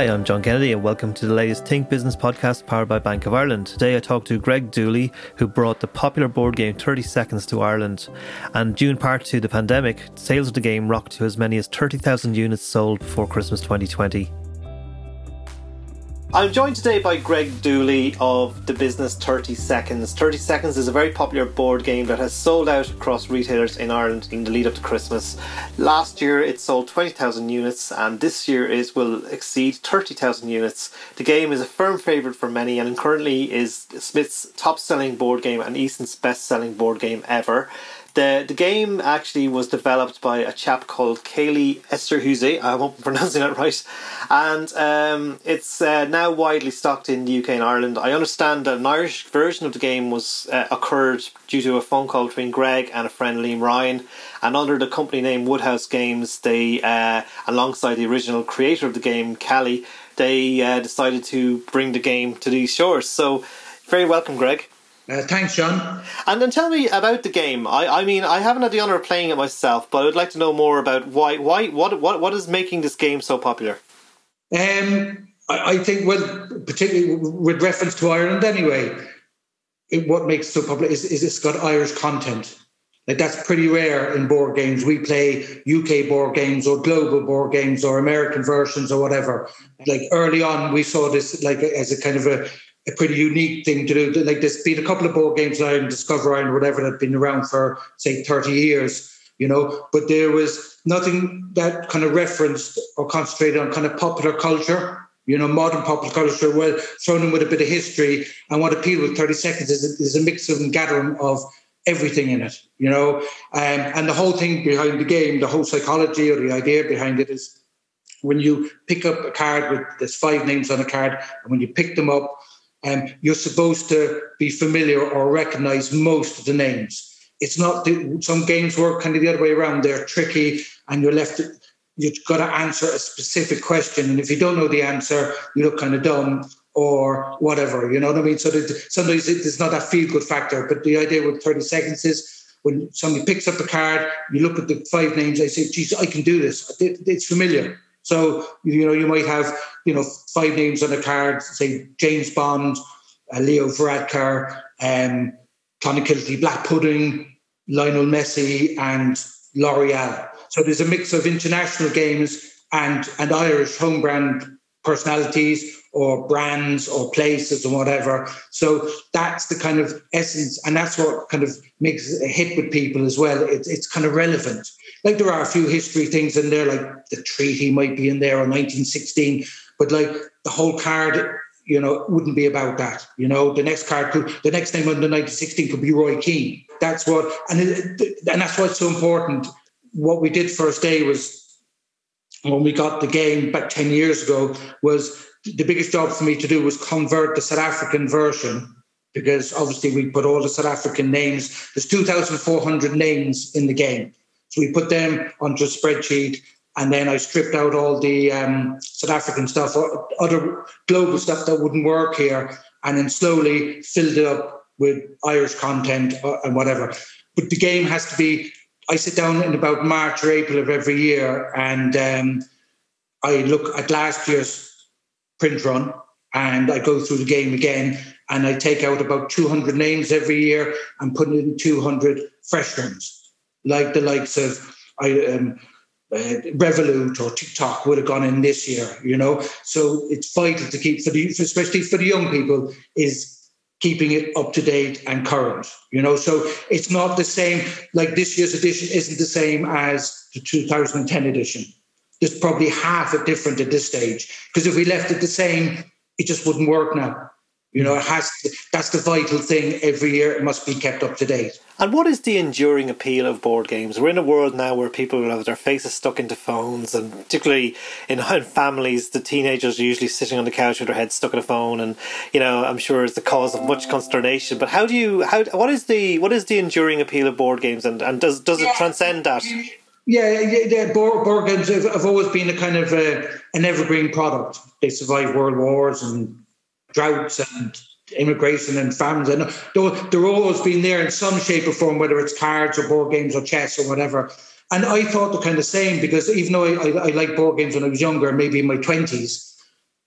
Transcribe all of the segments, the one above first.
Hi, I'm John Kennedy, and welcome to the latest Think Business podcast powered by Bank of Ireland. Today, I talk to Greg Dooley, who brought the popular board game 30 Seconds to Ireland. And due in part to the pandemic, sales of the game rocked to as many as 30,000 units sold before Christmas 2020. I'm joined today by Greg Dooley of the business 30 Seconds. 30 Seconds is a very popular board game that has sold out across retailers in Ireland in the lead up to Christmas. Last year it sold 20,000 units and this year it will exceed 30,000 units. The game is a firm favourite for many and currently is Smyths top selling board game and Eason's best selling board game ever. The the game actually was developed by a chap called Kaylee Esterhuze. I hope I'm pronouncing that right. And um, it's uh, now widely stocked in the UK and Ireland. I understand that an Irish version of the game was uh, occurred due to a phone call between Greg and a friend Liam Ryan. And under the company name Woodhouse Games, they uh, alongside the original creator of the game, Callie, they uh, decided to bring the game to these shores. So, very welcome, Greg. Uh, thanks, John. And then tell me about the game. I, I mean, I haven't had the honor of playing it myself, but I would like to know more about why, why, what, what, what is making this game so popular. Um, I, I think, well, particularly with reference to Ireland, anyway, it, what makes it so popular is, is it's got Irish content. Like that's pretty rare in board games. We play UK board games or global board games or American versions or whatever. Like early on, we saw this like as a kind of a a pretty unique thing to do. Like there's been a couple of board games now Discover Ireland, whatever, that have been around for say 30 years, you know, but there was nothing that kind of referenced or concentrated on kind of popular culture, you know, modern popular culture, well thrown in with a bit of history. And what appealed with 30 seconds is a, is a mix of and gathering of everything in it, you know. Um, and the whole thing behind the game, the whole psychology or the idea behind it is when you pick up a card with there's five names on a card, and when you pick them up, um, you're supposed to be familiar or recognize most of the names. It's not the, some games work kind of the other way around. They're tricky, and you're left. You've got to answer a specific question, and if you don't know the answer, you look kind of dumb or whatever. You know what I mean? So that sometimes it's not that feel good factor. But the idea with 30 seconds is when somebody picks up a card, you look at the five names, they say, geez, I can do this. It's familiar. So, you know, you might have, you know, five names on a card, say James Bond, uh, Leo Varadkar, um, Clonakilty Black Pudding, Lionel Messi, and L'Oreal. So there's a mix of international games and, and Irish home brand personalities or brands or places or whatever. So that's the kind of essence, and that's what kind of makes it a hit with people as well. It's, it's kind of relevant like there are a few history things in there, like the treaty might be in there or 1916, but like the whole card, you know, wouldn't be about that. You know, the next card could, the next name under 1916 could be Roy Keane. That's what, and and that's why it's so important. What we did first day was when we got the game about 10 years ago was the biggest job for me to do was convert the South African version because obviously we put all the South African names. There's 2,400 names in the game. So we put them onto a spreadsheet, and then I stripped out all the um, South African stuff, or other global stuff that wouldn't work here, and then slowly filled it up with Irish content uh, and whatever. But the game has to be. I sit down in about March or April of every year, and um, I look at last year's print run, and I go through the game again, and I take out about 200 names every year and put in 200 fresh ones like the likes of I, um, uh, Revolut or TikTok would have gone in this year, you know. So it's vital to keep for the especially for the young people is keeping it up to date and current, you know. So it's not the same. Like this year's edition isn't the same as the 2010 edition. There's probably half it different at this stage because if we left it the same, it just wouldn't work now. You know, it has to, that's the vital thing every year. It must be kept up to date. And what is the enduring appeal of board games? We're in a world now where people have their faces stuck into phones, and particularly in families, the teenagers are usually sitting on the couch with their heads stuck in a phone, and you know, I'm sure it's the cause of much consternation. But how do you how what is the what is the enduring appeal of board games, and, and does does it transcend that? Yeah, yeah, yeah. Board, board games have, have, always been a kind of uh, an evergreen product. They survived world wars and droughts and immigration and famines. And they're always been there in some shape or form, whether it's cards or board games or chess or whatever. And I thought the kind of same because even though I, I, I liked board games when I was younger, maybe in my 20s,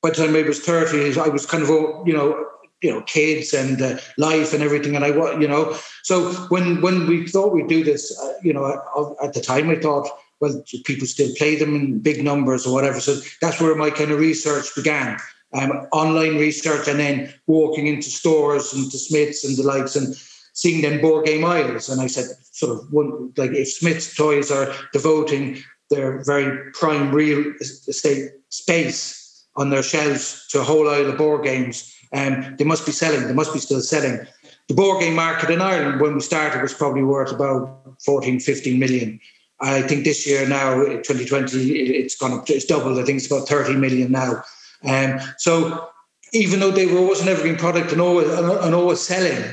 by the time I was 30, I was kind of, you know, you know, kids and uh, life and everything. And I, was you know, so when when we thought we'd do this, uh, you know, at the time I thought, well, people still play them in big numbers or whatever. So that's where my kind of research began. Um, online research and then walking into stores and to Smyths and the likes and seeing them board game aisles. And I said, sort of one like if Smyths toys are devoting their very prime real estate space on their shelves to a whole aisle of board games. Um, they must be selling. They must be still selling. The board game market in Ireland, when we started, was probably worth about 14, 15 million. I think this year now, 2020, it's gone up. It's doubled. I think it's about 30 million now. Um, so even though they were always an evergreen product and always and always selling,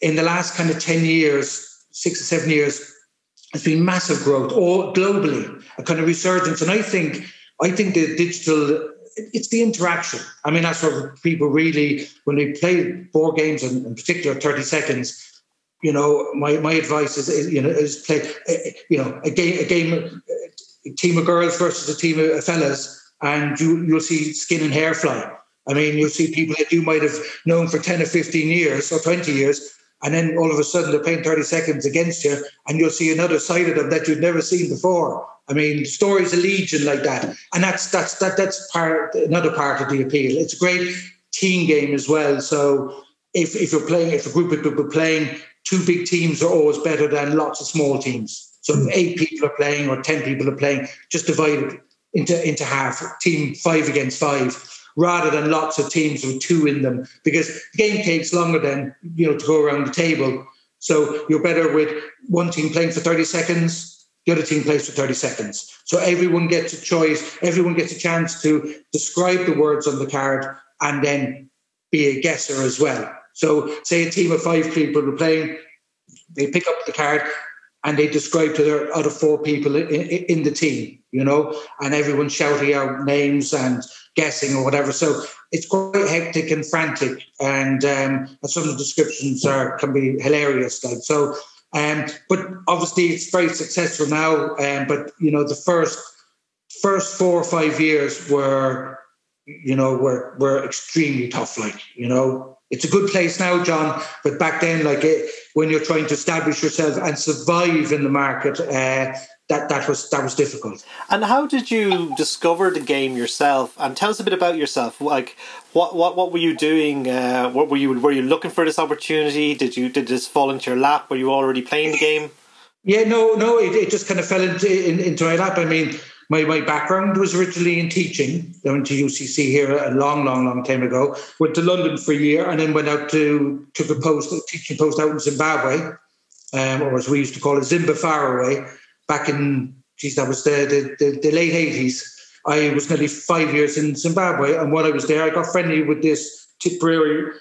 in the last kind of 10 years, six or seven years, there's been massive growth all globally, a kind of resurgence. And I think I think the digital it's the interaction. I mean, that's what people really, when they play board games, and in particular 30 seconds, you know, my, my advice is, is you know, is play, you know, a game, a game, a team of girls versus a team of fellas, and you, you'll see skin and hair fly. I mean, you'll see people that you might have known for 10 or 15 years or 20 years, and then all of a sudden they're playing 30 seconds against you, and you'll see another side of them that you've never seen before. I mean, stories of legion like that, and that's that's that that's part another part of the appeal. It's a great team game as well. So if if you're playing, if a group of people are playing, two big teams are always better than lots of small teams. So if eight people are playing or ten people are playing, just divide into into half. Team five against five, rather than lots of teams with two in them, because the game takes longer than you know to go around the table. So you're better with one team playing for 30 seconds, the other team plays for 30 seconds. So everyone gets a choice, everyone gets a chance to describe the words on the card and then be a guesser as well. So, say a team of five people are playing, they pick up the card and they describe to their other four people in, in the team, you know, and everyone shouting out names and guessing or whatever. So it's quite hectic and frantic, and um, some of the descriptions are can be hilarious. Like so, um, but obviously, it's very successful now. Um, but you know, the first first four or five years were, you know, were were extremely tough. Like you know, it's a good place now, John. But back then, like it, when you're trying to establish yourself and survive in the market, uh, that that was that was difficult. And how did you discover the game yourself? And tell us a bit about yourself. Like, what what what were you doing? Uh, what were you were you looking for this opportunity? Did you did this fall into your lap? Were you already playing the game? Yeah, no, no. It, it just kind of fell into in, into my lap. I mean, my my background was originally in teaching. I went to UCC here a long, long, long time ago. Went to London for a year, and then went out to took a post, a teaching post out in Zimbabwe, um, or as we used to call it, Zimba Faraway back in, geez, that was the, the, the, the late 80s. I was nearly five years in Zimbabwe. And while I was there, I got friendly with this Tipperary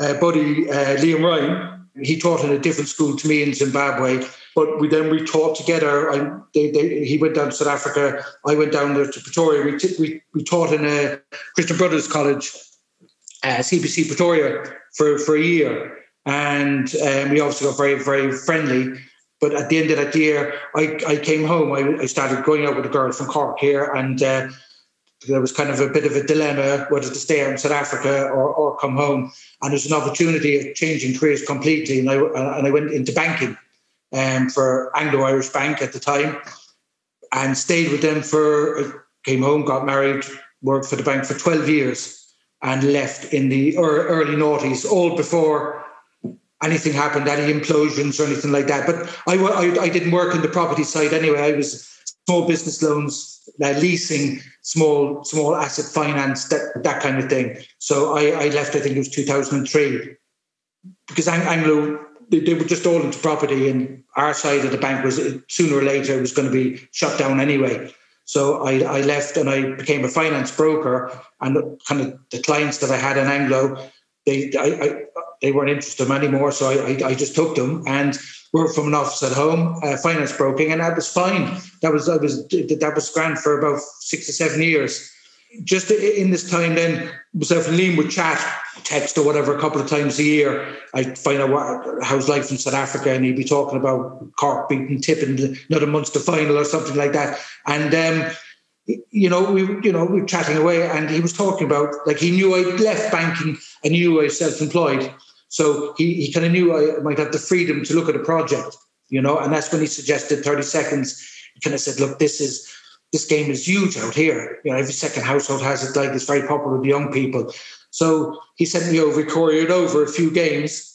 uh, buddy, uh, Liam Ryan. He taught in a different school to me in Zimbabwe. But we then we taught together. I, they, they, he went down to South Africa. I went down there to Pretoria. We, t- we, we taught in a Christian Brothers College, uh, CBC Pretoria, for, for a year. And um, we also got very, very friendly. But at the end of that year, I, I came home. I, I started going out with a girl from Cork here, and uh, there was kind of a bit of a dilemma whether to stay in South Africa or, or come home. And there's an opportunity of changing careers completely. And I, and I went into banking um, for Anglo Irish Bank at the time and stayed with them for, came home, got married, worked for the bank for 12 years and left in the early noughties, all before anything happened, any implosions or anything like that. But I, I, I didn't work in the property side anyway. I was small business loans, uh, leasing, small small asset finance, that that kind of thing. So I, I left. I think it was 2003 because Anglo they, they were just all into property, and our side of the bank was sooner or later it was going to be shut down anyway. So I, I left and I became a finance broker, and kind of the clients that I had in Anglo, they I they weren't interested in anymore. So I, I, I, just took them and worked from an office at home, uh, finance broking, and that was fine. That was that was that was grand for about six or seven years. Just in this time, then myself and Liam would chat, text or whatever, a couple of times a year. I'd find out what, how's life in South Africa, and he'd be talking about Cork beating Tip in another Munster final or something like that. And um, you know, we you know we were chatting away, and he was talking about like he knew I'd left banking and knew I was self-employed, so he he kind of knew I might have the freedom to look at a project, you know, and that's when he suggested thirty seconds. He kind of said, look, this is this game is huge out here. You know, every second household has it. Like it's very popular with young people. So he sent me over, couriered over a few games.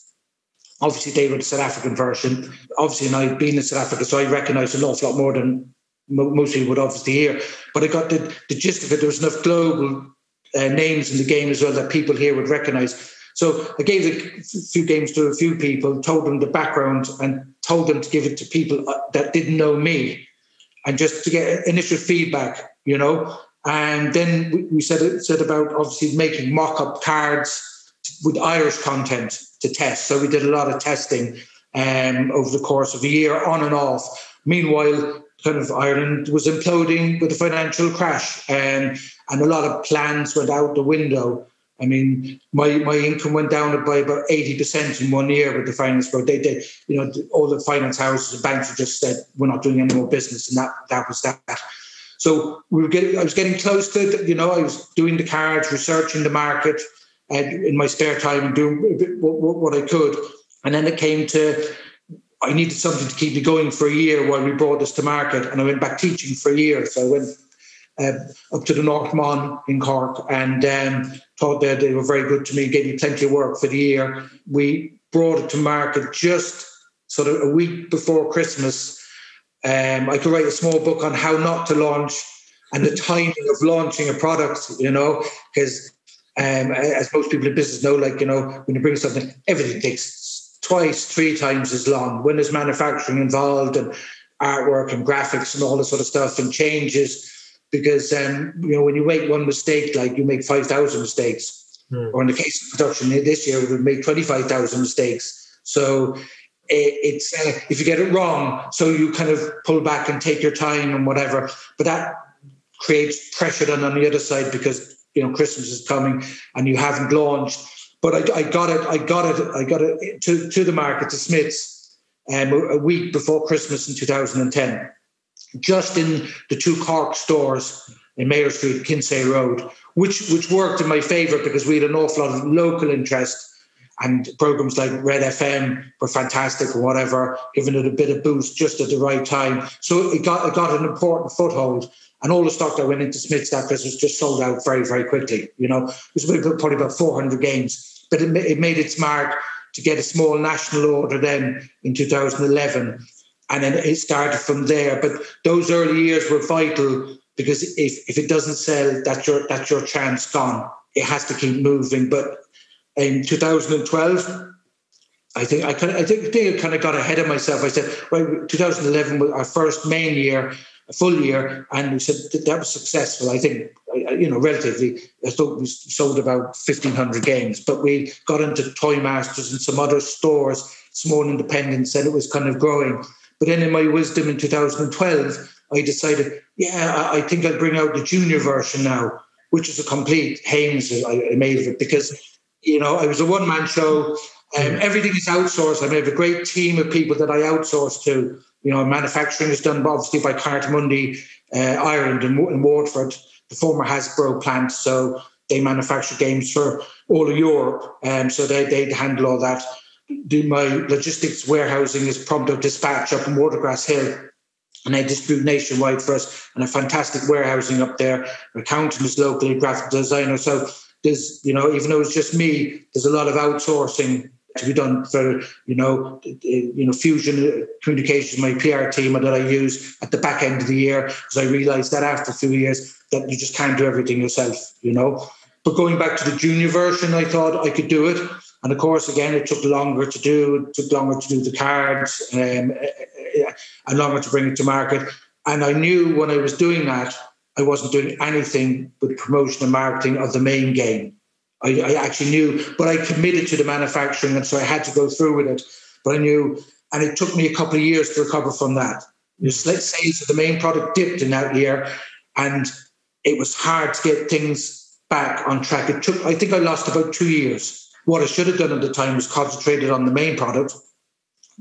Obviously, they were the South African version. Obviously, and I've been in South Africa, so I recognise an awful lot more than most people would obviously hear. But I got the, the gist of it. There was enough global uh, names in the game as well that people here would recognise. So I gave a few games to a few people, told them the background, and told them to give it to people uh, that didn't know me, and just to get initial feedback, you know. And then we said said about obviously making mock-up cards with Irish content to test. So we did a lot of testing um, over the course of a year, on and off. Meanwhile, kind of Ireland was imploding with the financial crash, and and a lot of plans went out the window. I mean, my, my income went down by about eighty percent in one year with the finance board. They did, you know, all the finance houses and banks just said we're not doing any more business, and that that was that. So we were getting, I was getting close to, you know, I was doing the cards, researching the market, and in my spare time and doing what, what I could. And then it came to I needed something to keep me going for a year while we brought this to market. And I went back teaching for a year. So I went up to the North Mon in Cork and um, thought that they were very good to me, gave me plenty of work for the year. We brought it to market just sort of a week before Christmas. Um, I could write a small book on how not to launch and the timing of launching a product, you know, because um, as most people in business know, like, you know, when you bring something, everything takes twice, three times as long when there's manufacturing involved and artwork and graphics and all this sort of stuff and changes. Because um, you know when you make one mistake, like you make five thousand mistakes, mm. or in the case of production this year, we would make twenty five thousand mistakes. So it's uh, if you get it wrong, so you kind of pull back and take your time and whatever. But that creates pressure then on the other side because you know Christmas is coming and you haven't launched but I, I, got it. I got it. I got it to, to the market to Smyths um, a week before Christmas in 2010, just in the two Cork stores in Mayor Street, Kinsale Road, which which worked in my favour because we had an awful lot of local interest and programs like Red FM were fantastic or whatever, giving it a bit of boost just at the right time. So it got it got an important foothold. And all the stock that went into Smyths that Christmas just sold out very, very quickly. You know, it was probably about 400 games but it, it made its mark to get a small national order then in 2011. And then it started from there. But those early years were vital because if, if it doesn't sell, that's your, that's your chance gone. It has to keep moving. But in 2012, I think I kind of, I think, I kind of got ahead of myself. I said, well, 2011 was our first main year, full year, and we said that, that was successful. I think you know, relatively, I thought we sold about 1,500 games, but we got into Toy Masters and some other stores, small independents, and it was kind of growing. But then in my wisdom in 2012, I decided, yeah, I think I'll bring out the junior version now, which is a complete Haynes I made of it because, you know, I was a one man show. Um, everything is outsourced. I have a great team of people that I outsource to. You know, manufacturing is done obviously by Cartamundi, uh, Ireland, and, and Waterford the former Hasbro plant. So they manufacture games for all of Europe. Um, so they, they handle all that. Do my logistics warehousing is Prompto Dispatch up in Watergrass Hill. And I distribute nationwide for us and a fantastic warehousing up there. Accountant is locally, graphic designer. So there's, you know, even though it's just me, there's a lot of outsourcing to be done for you know you know fusion communications my pr team that i use at the back end of the year because i realized that after a few years that you just can't do everything yourself you know but going back to the junior version i thought i could do it and of course again it took longer to do it took longer to do the cards um, eh, eh, eh, and longer to bring it to market and i knew when i was doing that i wasn't doing anything with promotion and marketing of the main game I, I, actually knew, but I committed to the manufacturing, and so I had to go through with it. But I knew, and it took me a couple of years to recover from that. Sales of the main product dipped in that year, and it was hard to get things back on track. It took, I think, I lost about two years. What I should have done at the time was concentrated on the main product,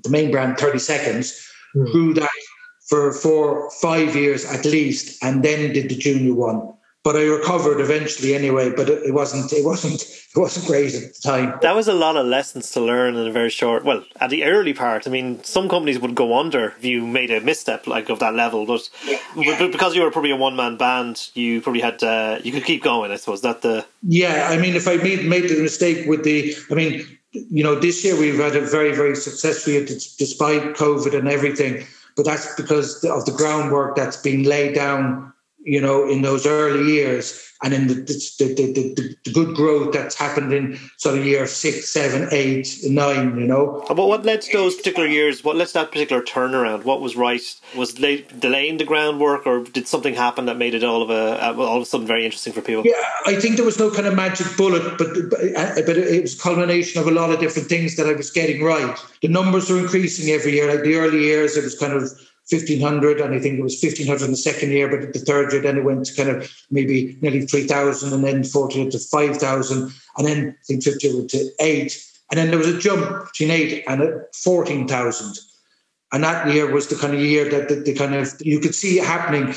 the main brand, Thirty Seconds, mm. grew that for four, five years at least, and then did the junior one but I recovered eventually anyway. But it, wasn't it wasn't it wasn't great at the time. That was a lot of lessons to learn in a very short. Well, at the early part, I mean, some companies would go under if you made a misstep like of that level. But, yeah, yeah. but because you were probably a one man band, you probably had uh, you could keep going. I suppose that the yeah. I mean, if I made made the mistake with the, I mean, you know, this year we've had a very very successful year despite COVID and everything. But that's because of the groundwork that's been laid down you know, in those early years, and in the the, the, the, good growth that's happened in sort of year six, seven, eight, nine, you know. But what led to those particular years? What led to that particular turnaround? What was right? Was delaying the groundwork, or did something happen that made it all of a uh, all of a sudden very interesting for people? Yeah, I think there was no kind of magic bullet, but uh, but it was culmination of a lot of different things that I was getting right. The numbers were increasing every year. Like the early years, it was kind of 1500 and I think it was 1500 in the second year, but the third year then it went to kind of maybe nearly 3000 and then 40 to 5000 and then I think 50 to 8 and then there was a jump between 8 and 14,000 and that year was the kind of year that the, the, kind of you could see it happening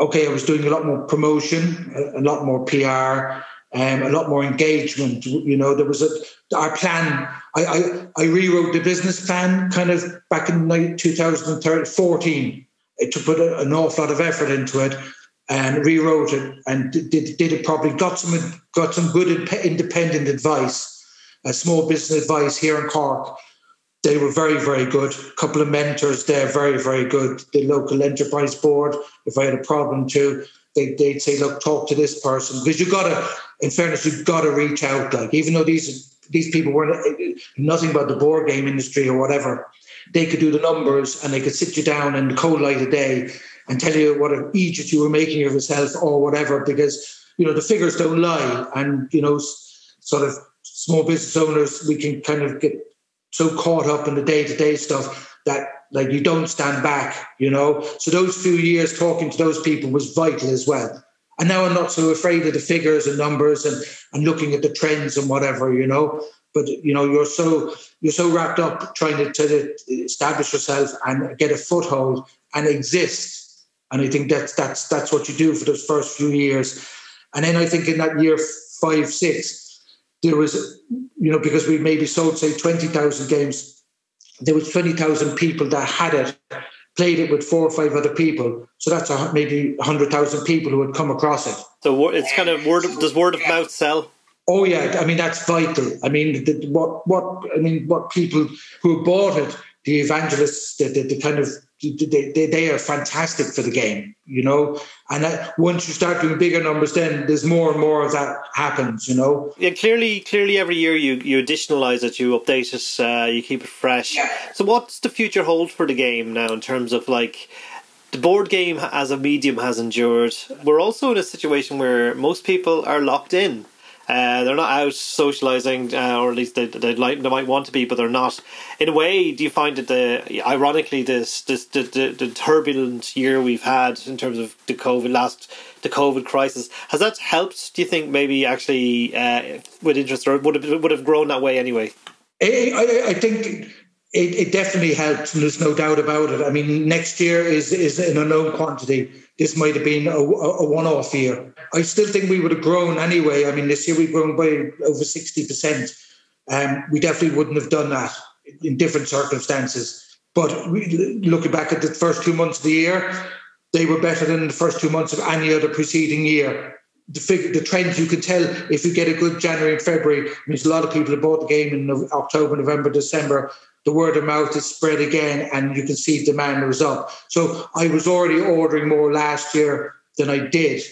okay I was doing a lot more promotion a, a lot more PR um, a lot more engagement. You know, there was a our plan. I, I, I rewrote the business plan kind of back in 2014 to put an awful lot of effort into it and rewrote it and did, did it properly. Got some got some good independent advice, a small business advice here in Cork. They were very, very good. A couple of mentors there, very, very good. The local enterprise board, if I had a problem too, they, they'd say, look, talk to this person. Because you've got to, in fairness, you've got to reach out. Like, even though these these people weren't nothing but the board game industry or whatever, they could do the numbers and they could sit you down in the cold light of day and tell you what an idiot you were making of yourself or whatever. Because, you know, the figures don't lie. And, you know, sort of small business owners, we can kind of get so caught up in the day to day stuff that like you don't stand back, you know. So those few years talking to those people was vital as well. And now I'm not so afraid of the figures and numbers and, and looking at the trends and whatever, you know. But you know, you're so you're so wrapped up trying to, to establish yourself and get a foothold and exist. And I think that's that's that's what you do for those first few years. And then I think in that year five, six, there was, you know, because we maybe sold say twenty thousand games there was 20,000 people that had it, played it with four or five other people. So that's a, maybe 100,000 people who had come across it. So it's kind of word of, does word of mouth sell? Oh yeah, I mean that's vital. I mean the, what what I mean what people who bought it, the evangelists, the, the, the kind of they, they, they, are fantastic for the game, you know. And that, once you start doing bigger numbers, then there's more and more of that happens, you know. Yeah, clearly, clearly, every year you you additionalize it, you update it, uh, you keep it fresh. Yeah. So, what's the future hold for the game now in terms of like? The board game as a medium has endured. We're also in a situation where most people are locked in uh, they're not out socializing, uh, or at least they they like they might want to be, but they're not. In a way, do you find that the ironically this this the, the, the turbulent year we've had in terms of the COVID last the COVID crisis has that helped? Do you think maybe actually uh, with interest or would have would have grown that way anyway? I, I, I think it, it definitely helps, and there's no doubt about it. I mean, next year is is an unknown quantity this might have been a, a one off year. I still think we would have grown anyway. I mean, this year we've grown by over 60%. Um, we definitely wouldn't have done that in different circumstances. But we, looking back at the first two months of the year, they were better than the first two months of any other preceding year. The, figure, the trends you can tell if you get a good January and February. means a lot of people have bought the game in October, November, December the word of mouth is spread again and you can see demand was up. So I was already ordering more last year than I did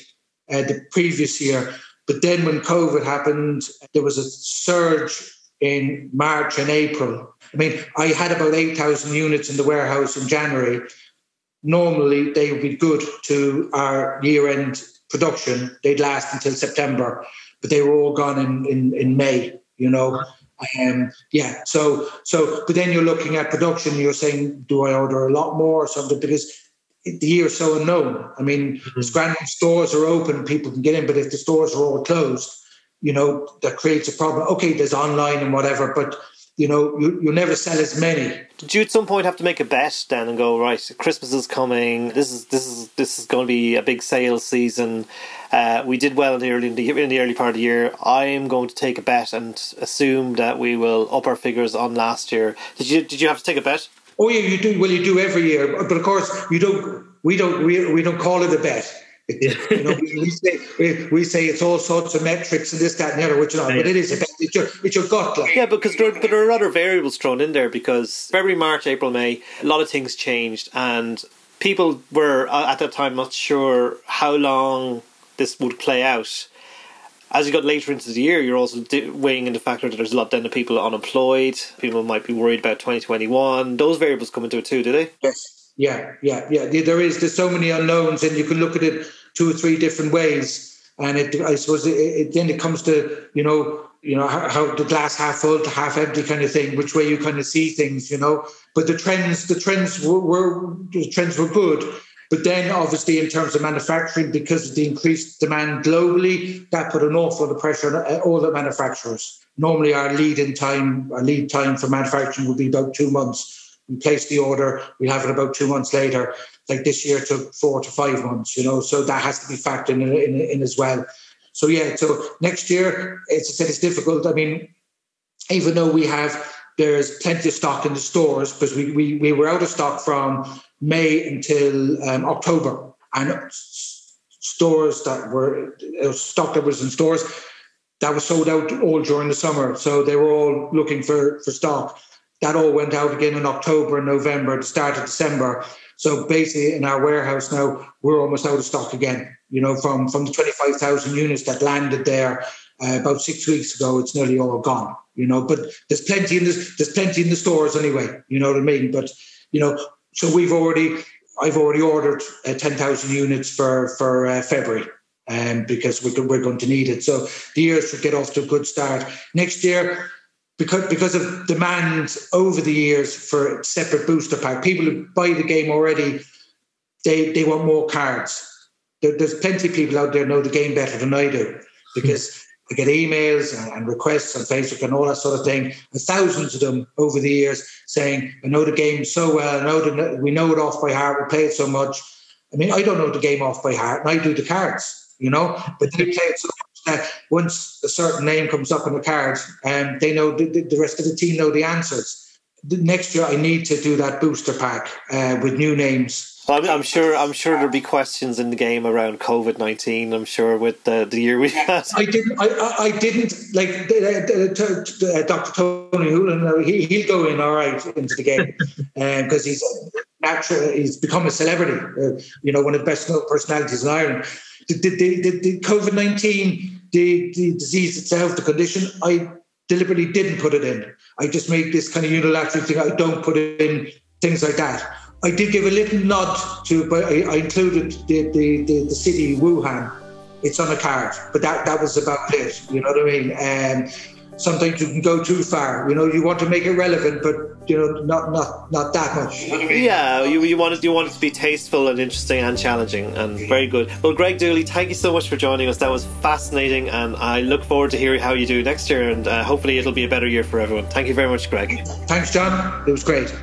uh, the previous year. But then when COVID happened, there was a surge in March and April. I mean, I had about 8,000 units in the warehouse in January. Normally, they would be good to our year end production. They'd last until September, but they were all gone in, in, in May, you know. Um, yeah, so so, but then you're looking at production. You're saying, do I order a lot more or something? Because the year is so unknown. I mean, mm-hmm. stores are open, people can get in, but if the stores are all closed, you know that creates a problem. Okay, there's online and whatever, but you know, you, you'll never sell as many. Did you at some point have to make a bet then and go right? Christmas is coming. This is this is this is going to be a big sales season. Uh, we did well in the early in the, in the early part of the year. I am going to take a bet and assume that we will up our figures on last year. Did you did you have to take a bet? Oh yeah, you do. Well, you do every year, but of course you don't. We don't. We, we don't call it a bet you know, we, say we, we, say it's all sorts of metrics and this, that, and the other, which not, but it is it's your it's your gut. Like. Yeah, because there, but there are other variables thrown in there because February, March, April, May, a lot of things changed, and people were uh, at that time not sure how long this would play out. As you got later into the year, you're also weighing in the factor that there's a lot then of people unemployed. People might be worried about 2021. Those variables come into it too, do they? Yes. Yeah, yeah, yeah. There is there's so many unknowns, and you can look at it two or three different ways. And it, I suppose, it, it, then it comes to you know, you know how, how, the glass half full to half empty kind of thing, which way you kind of see things, you know. But the trends, the trends were, were the trends were good. But then, obviously, in terms of manufacturing, because of the increased demand globally, that put an awful lot of pressure on uh, all the manufacturers. Normally, our lead in time, our lead time for manufacturing would be about two months we place the order, we have it about two months later. Like this year took four to five months, you know, so that has to be factored in, in, in as well. So yeah, so next year, as I said, it's difficult. I mean, even though we have there's plenty of stock in the stores because we, we, we were out of stock from May until um, October. And stores that were uh, stock that was in stores that was sold out all during the summer. So they were all looking for, for stock. That all went out again in October and November, the start of December. So basically, in our warehouse now, we're almost out of stock again. You know, from from the twenty five thousand units that landed there uh, about six weeks ago, it's nearly all gone. You know, but there's plenty in this. There's plenty in the stores anyway. You know what I mean? But you know, so we've already, I've already ordered uh, ten thousand units for for uh, February. Um, because we're, we're going to need it. So the year should get off to a good start. Next year, because because of demand over the years for separate booster pack. People who buy the game already, they they want more cards. There, there's plenty of people out there know the game better than I do because hmm. I get emails and, and, requests on Facebook and all that sort of thing. And thousands of them over the years saying, "I know the game so well. I know the, we know it off by heart. We play it so much." I mean, I don't know the game off by heart, and I do the cards, you know. But they hmm. play it so much that once a certain name comes up on the card, um, they know the, the rest of the team know the answers. The next year, I need to do that booster pack uh, with new names. Well, I'm, sure. I'm sure there'll be questions in the game around COVID nineteen. I'm sure with the, the year we had. I didn't. I, I didn't like uh, uh, Dr. Tony Holohan. Uh, he he'll go in all right into the game because um, he's natural. He's become a celebrity. Uh, you know, one of the best known personalities in Ireland the, the, the, the COVID 19, the, the disease itself, the condition, I deliberately didn't put it in. I just made this kind of unilateral thing. I don't put in things like that. I did give a little nod to, but I, I included the, the, the, the, city Wuhan. It's on a card, but that, that was about it. You know what I mean? Um, sometimes you can go too far. You know, you want to make it relevant, but you know, not not not that much. You know I mean? Yeah, you, you want it you want it to be tasteful and interesting and challenging and very good. Well, Greg Dooley, thank you so much for joining us. That was fascinating, and I look forward to hearing how you do next year, and uh, hopefully it'll be a better year for everyone. Thank you very much, Greg. Thanks, John. It was great.